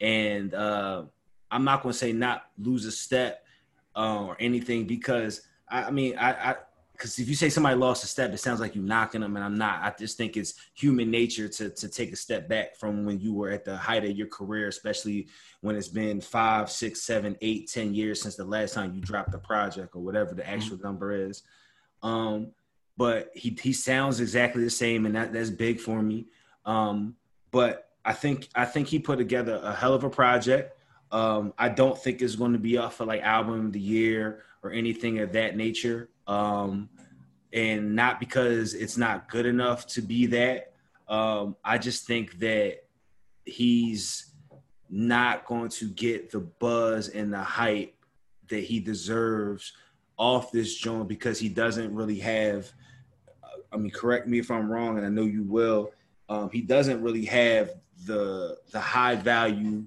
Speaker 2: And uh, I'm not going to say not lose a step uh, or anything because I, I mean, I, I, because if you say somebody lost a step, it sounds like you're knocking them, and I'm not. I just think it's human nature to to take a step back from when you were at the height of your career, especially when it's been five, six, seven, eight, ten years since the last time you dropped a project or whatever the actual mm-hmm. number is. Um, but he he sounds exactly the same, and that that's big for me. Um, but I think I think he put together a hell of a project. Um, I don't think it's going to be up for like album of the year or anything of that nature. Um, and not because it's not good enough to be that. Um, I just think that he's not going to get the buzz and the hype that he deserves off this joint because he doesn't really have. I mean, correct me if I'm wrong, and I know you will. Um, he doesn't really have the the high value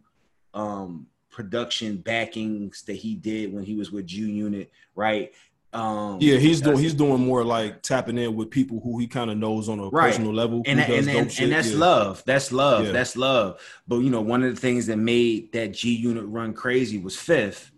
Speaker 2: um production backings that he did when he was with G Unit, right?
Speaker 1: Um, yeah, he's doing he's doing more like tapping in with people who he kind of knows on a
Speaker 2: right.
Speaker 1: personal level,
Speaker 2: and and, and, and, that's yeah. love, that's love, yeah. that's love. But you know, one of the things that made that G Unit run crazy was Fifth,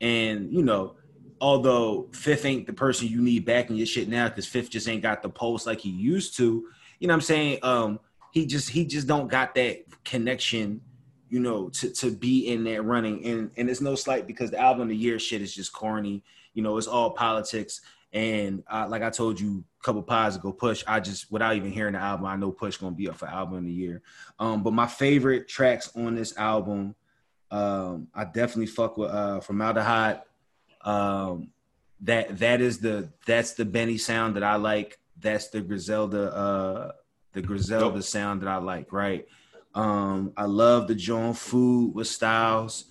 Speaker 2: and you know, although Fifth ain't the person you need backing your shit now because Fifth just ain't got the pulse like he used to. You know what I'm saying? Um, he just he just don't got that connection you know, to to be in that running. And and it's no slight because the album of the year shit is just corny. You know, it's all politics. And uh, like I told you a couple pods ago, Push. I just without even hearing the album, I know Push gonna be up for album of the year. Um, but my favorite tracks on this album, um, I definitely fuck with uh, Formaldehyde. Um, that that is the that's the Benny sound that I like. That's the Griselda uh, the Griselda sound that I like. Right. Um, I love the John Food with Styles.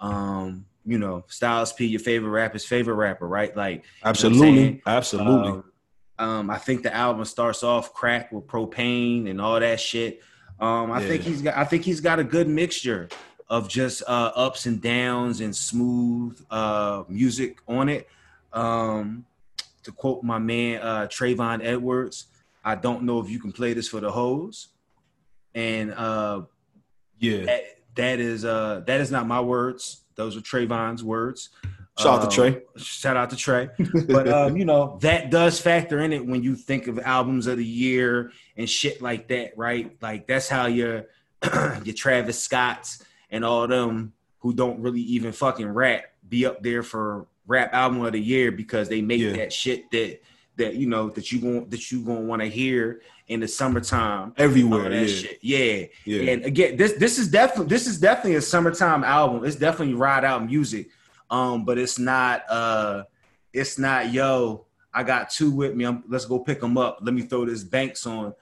Speaker 2: Um, you know, Styles P, your favorite rapper's favorite rapper, right? Like
Speaker 1: absolutely, you know absolutely. Um,
Speaker 2: um, I think the album starts off crack with propane and all that shit. Um, I yeah. think he's got I think he's got a good mixture of just uh, ups and downs and smooth uh, music on it. Um, to quote my man uh, Trayvon Edwards, I don't know if you can play this for the hoes and uh,
Speaker 1: yeah,
Speaker 2: that, that is uh, that is not my words. Those are Trayvon's words.
Speaker 1: Shout out to Trey.
Speaker 2: Uh, shout out to Trey. But um, you know that does factor in it when you think of albums of the year and shit like that, right? Like that's how your your Travis Scotts and all them who don't really even fucking rap be up there for rap album of the year because they make yeah. that shit that that you know that you want that you gonna want to hear in the summertime
Speaker 1: everywhere. Yeah.
Speaker 2: Shit. yeah, yeah. And again, this this is definitely this is definitely a summertime album. It's definitely ride out music, um, but it's not uh, it's not yo. I got two with me. I'm, let's go pick them up. Let me throw this Banks on.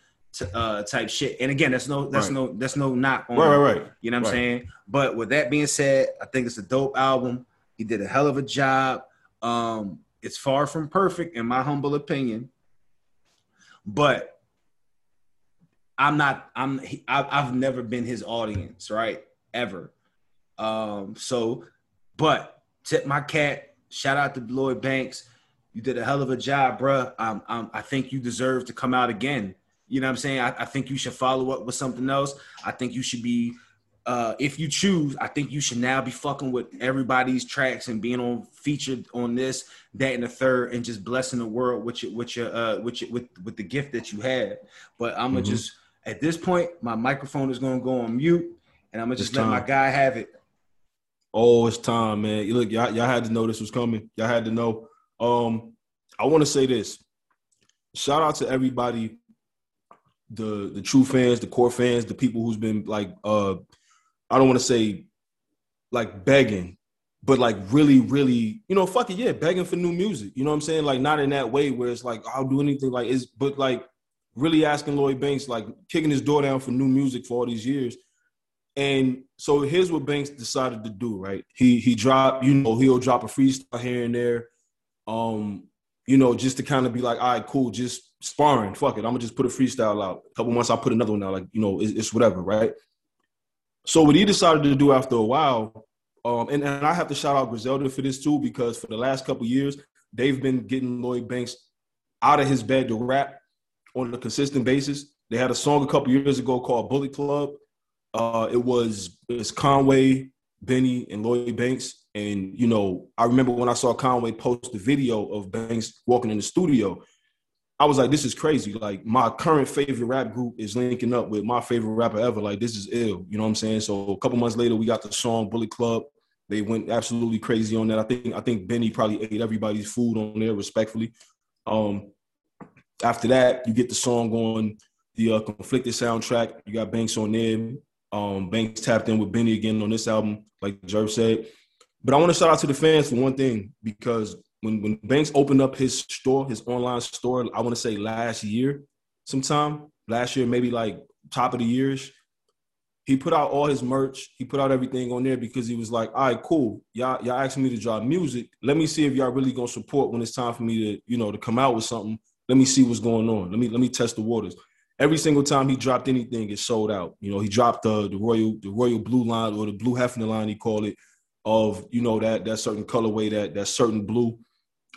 Speaker 2: uh, type shit. And again, that's no, that's right. no, that's no knock on.
Speaker 1: Right, right, right.
Speaker 2: You know what
Speaker 1: right.
Speaker 2: I'm saying? But with that being said, I think it's a dope album. He did a hell of a job. Um, it's far from perfect, in my humble opinion. But I'm not. I'm. I've never been his audience, right? Ever. Um. So, but tip my cat. Shout out to Lloyd Banks. You did a hell of a job, bruh. Um, um, I think you deserve to come out again. You know what I'm saying? I, I think you should follow up with something else. I think you should be uh, if you choose, I think you should now be fucking with everybody's tracks and being on featured on this, that, and the third, and just blessing the world with your with your uh with your, with with the gift that you had. But I'm gonna mm-hmm. just at this point, my microphone is gonna go on mute, and I'm gonna just let my guy have it.
Speaker 1: Oh, it's time, man. Look, y'all, y'all had to know this was coming. Y'all had to know. Um, I want to say this. Shout out to everybody, the the true fans, the core fans, the people who's been like uh I don't want to say like begging, but like really, really, you know, fuck it, yeah, begging for new music. You know what I'm saying? Like not in that way where it's like I'll do anything like is, but like really asking Lloyd Banks, like kicking his door down for new music for all these years. And so here's what Banks decided to do, right? He he dropped, you know, he'll drop a freestyle here and there. Um, you know, just to kind of be like, all right, cool, just sparring, fuck it. I'm gonna just put a freestyle out. A couple months, I'll put another one out, like, you know, it's, it's whatever, right? So what he decided to do after a while, um, and, and I have to shout out Griselda for this too, because for the last couple years, they've been getting Lloyd Banks out of his bed to rap on a consistent basis. They had a song a couple years ago called Bullet Club. Uh, it was it's Conway, Benny, and Lloyd Banks. And you know, I remember when I saw Conway post the video of Banks walking in the studio, I was like, this is crazy. Like my current favorite rap group is linking up with my favorite rapper ever. Like this is ill. You know what I'm saying? So a couple months later, we got the song Bullet Club. They went absolutely crazy on that. I think I think Benny probably ate everybody's food on there, respectfully. Um, after that, you get the song on the uh, conflicted soundtrack. You got Banks on there. Um, Banks tapped in with Benny again on this album, like Jerv said. But I want to shout out to the fans for one thing because when when Banks opened up his store, his online store, I want to say last year, sometime last year, maybe like top of the years, he put out all his merch. He put out everything on there because he was like, "All right, cool. Y'all y'all asking me to drop music. Let me see if y'all really gonna support when it's time for me to you know to come out with something. Let me see what's going on. Let me let me test the waters." every single time he dropped anything, it sold out. You know, he dropped the the royal the royal blue line or the blue Hefner line, he called it, of you know that that certain colorway, that that certain blue.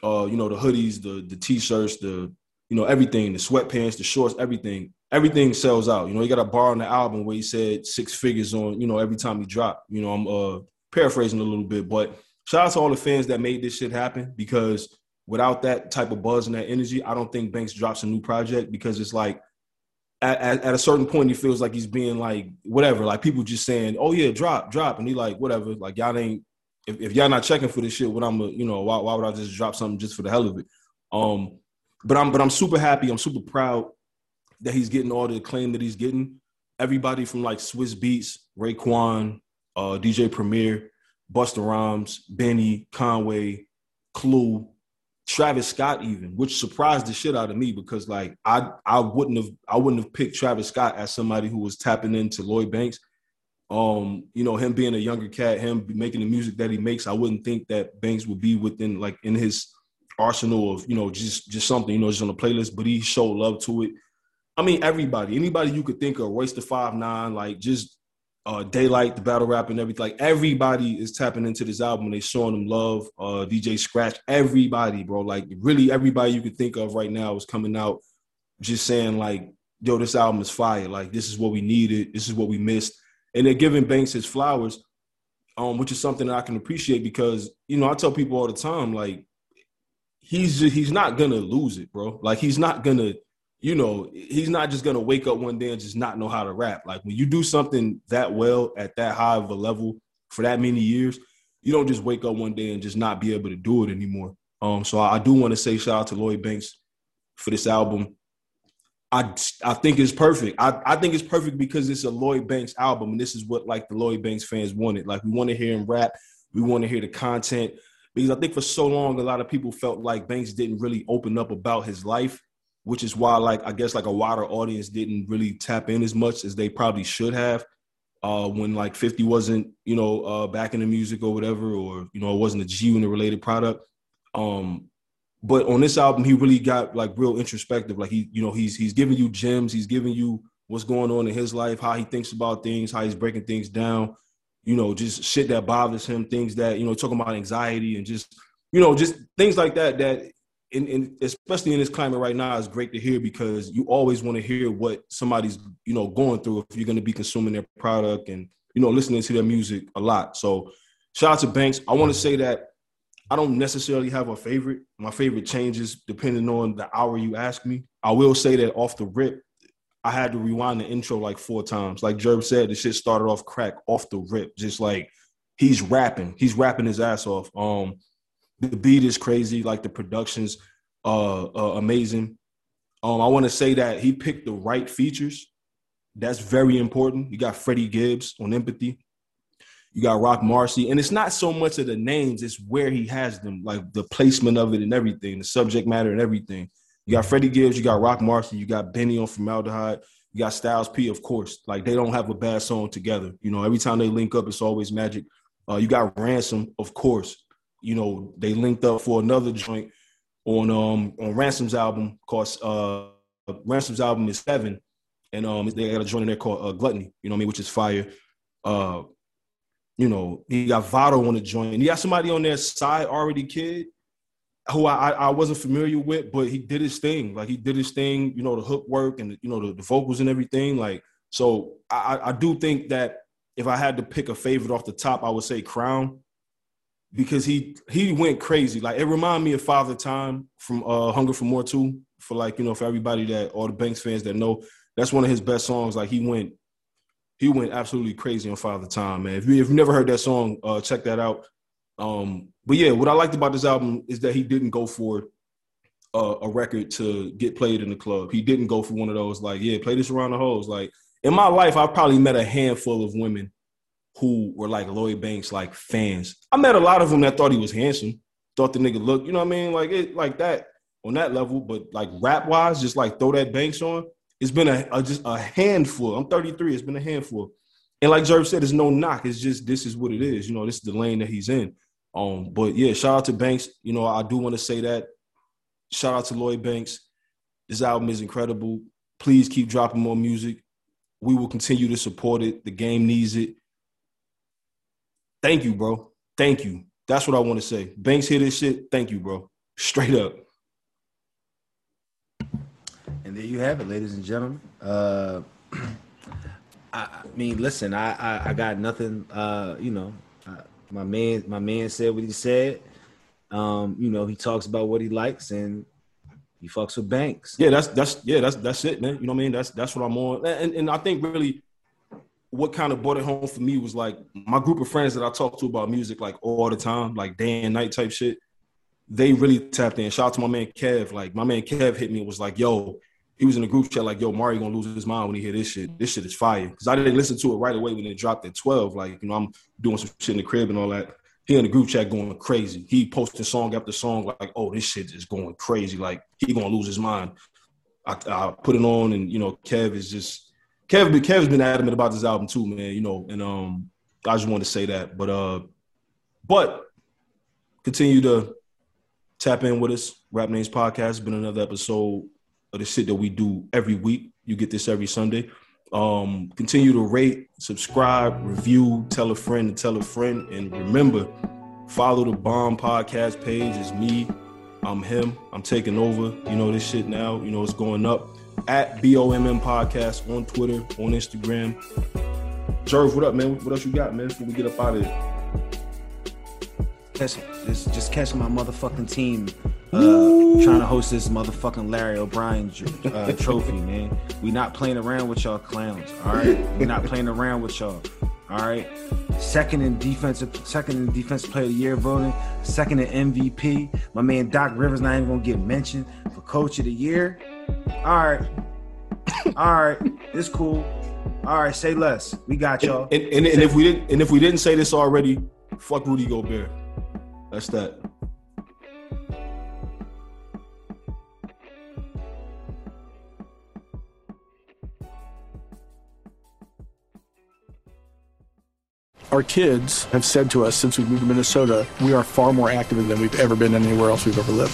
Speaker 1: Uh, you know, the hoodies, the the t-shirts, the you know, everything, the sweatpants, the shorts, everything, everything sells out. You know, he got a bar on the album where he said six figures on, you know, every time he dropped. You know, I'm uh paraphrasing a little bit, but shout out to all the fans that made this shit happen because without that type of buzz and that energy, I don't think Banks drops a new project because it's like at, at, at, a certain point he feels like he's being like whatever, like people just saying, "Oh yeah, drop, drop," and he like whatever, like y'all ain't if, if y'all not checking for this shit, what I'm, a, you know, why, why would I just drop something just for the hell of it? Um, but I'm but I'm super happy. I'm super proud that he's getting all the acclaim that he's getting. Everybody from like Swizz Beatz, Raekwon, uh, DJ Premier, Busta Rhymes, Benny, Conway, Clue, Travis Scott, even, which surprised the shit out of me because like I I wouldn't have I wouldn't have picked Travis Scott as somebody who was tapping into Lloyd Banks. Um, you know, him being a younger cat, him making the music that he makes, I wouldn't think that Banks would be within like in his arsenal of you know just just something you know just on the playlist. But he showed love to it. I mean, everybody, anybody you could think of, Royce the Five Nine, like just uh, Daylyt, the battle rap and everything. Like everybody is tapping into this album. They showing them love. Uh, DJ Scratch, everybody, bro. Like really, everybody you could think of right now is coming out, just saying like, "Yo, this album is fire. Like this is what we needed. This is what we missed." And they're giving Banks his flowers, um, which is something that I can appreciate because you know I tell people all the time like, he's just, he's not gonna lose it, bro. Like he's not gonna you know, he's not just gonna wake up one day and just not know how to rap. Like when you do something that well at that high of a level for that many years, you don't just wake up one day and just not be able to do it anymore. Um, so I, I do want to say shout out to Lloyd Banks for this album. I I think it's perfect. I, I think it's perfect because it's a Lloyd Banks album, and this is what like the Lloyd Banks fans wanted. Like we want to hear him rap, we want to hear the content. Because I think for so long, a lot of people felt like Banks didn't really open up about his life which is why like I guess like a wider audience didn't really tap in as much as they probably should have. Uh, when like 50 wasn't, you know, uh, back in the music or whatever, or you know, it wasn't a G Unit related product. Um, but on this album, he really got like real introspective. Like he, you know, he's he's giving you gems, he's giving you what's going on in his life, how he thinks about things, how he's breaking things down, you know, just shit that bothers him, things that, you know, talking about anxiety and just, you know, just things like that that in, in, especially in this climate right now, it's great to hear because you always want to hear what somebody's you know going through if you're going to be consuming their product and you know listening to their music a lot. So shout out to Banks. I want to say that I don't necessarily have a favorite. My favorite changes depending on the hour you ask me. I will say that off the rip, I had to rewind the intro like four times. Like Jerv said, the shit started off crack off the rip, just like he's rapping. He's rapping his ass off. Um, the beat is crazy. Like the production's uh, uh amazing. Um, I want to say that he picked the right features. That's very important. You got Freddie Gibbs on Empathy. You got Roc Marci, and it's not so much of the names; it's where he has them, like the placement of it and everything, the subject matter and everything. You got Freddie Gibbs, you got Roc Marci, you got Benny on Formaldehyde, you got Styles P, of course. Like they don't have a bad song together. You know, every time they link up, it's always magic. Uh, you got Ransom, of course you know, they linked up for another joint on um on Ransom's album called uh Ransom's album is seven, and um they got a joint in there called uh, Gluttony, you know what I mean, which is fire. Uh, you know, he got Vado on the joint, and he got somebody on their side already, kid, who I, I wasn't familiar with, but he did his thing. Like he did his thing, you know, the hook work and you know the, the vocals and everything. Like so, I, I do think that if I had to pick a favorite off the top, I would say Crown because he he went crazy. Like it reminded me of Father Time from uh Hunger for More too. For like, you know, for everybody that all the Banks fans that know, that's one of his best songs. Like he went he went absolutely crazy on Father Time, man. If you if you never heard that song, uh check that out. Um, but yeah, what I liked about this album is that he didn't go for uh, a record to get played in the club. He didn't go for one of those like, yeah, play this around the hoes. Like in my life, I've probably met a handful of women who were like Lloyd Banks like fans. I met a lot of them that thought he was handsome, thought the nigga looked, you know what I mean, like it like that on that level. But like rap wise, just like throw that Banks on. It's been a, a just a handful. I'm 33. It's been a handful. And like Jerv said, it's no knock. It's just this is what it is. You know, this is the lane that he's in. Um, but yeah, shout out to Banks. You know, I do want to say that. Shout out to Lloyd Banks. This album is incredible. Please keep dropping more music. We will continue to support it. The game needs it. Thank you, bro. Thank you. That's what I want to say. Banks hit this shit. Thank you, bro. Straight up.
Speaker 2: And there you have it, ladies and gentlemen. Uh, I, I mean, listen, I, I, I got nothing. Uh, you know, I, my man, my man said what he said. Um, you know, he talks about what he likes and he fucks with banks.
Speaker 1: Yeah, that's that's yeah, that's that's it, man. You know what I mean? That's that's what I'm on. And and I think really what kind of brought it home for me was like my group of friends that I talk to about music like all the time, like day and night type shit. They really tapped in. Shout out to my man Kev. Like my man Kev hit me and was like, "Yo," he was in the group chat like, "Yo, Mario gonna lose his mind when he hear this shit. This shit is fire." Because I didn't listen to it right away when it dropped at twelve. Like you know, I'm doing some shit in the crib and all that. He in the group chat going crazy. He posting song after song like, "Oh, this shit is going crazy. Like he gonna lose his mind." I, I put it on, and you know, Kev is just Kev, Kev's been adamant about this album too, man. You know, and um, I just wanted to say that. But uh, but continue to tap in with us. Rap Names Podcast has been another episode of the shit that we do every week. You get this every Sunday. Um, continue to rate, subscribe, review, tell a friend to tell a friend, and remember, follow the BOMM Podcast page. It's me. I'm him. I'm taking over. You know this shit now. You know it's going up at BOMM Podcast on Twitter, on Instagram. Jerv, what up, man? What else you got, man, before we get up out of here?
Speaker 2: Catch, just, just catching my motherfucking team uh, trying to host this motherfucking Larry O'Brien uh, trophy, man. We not playing around with y'all clowns, all right? We not playing around with y'all, all right? Second in defensive, second in defensive player of the year voting, second in MVP. My man Doc Rivers not even gonna get mentioned for coach of the year. All right. All right. It's cool. All right, say less. We got y'all.
Speaker 1: And, and, and, and if we didn't and if we didn't say this already, fuck Rudy Gobert. That's that.
Speaker 3: Our kids have said to us since we moved to Minnesota, we are far more active than we've ever been anywhere else we've ever lived.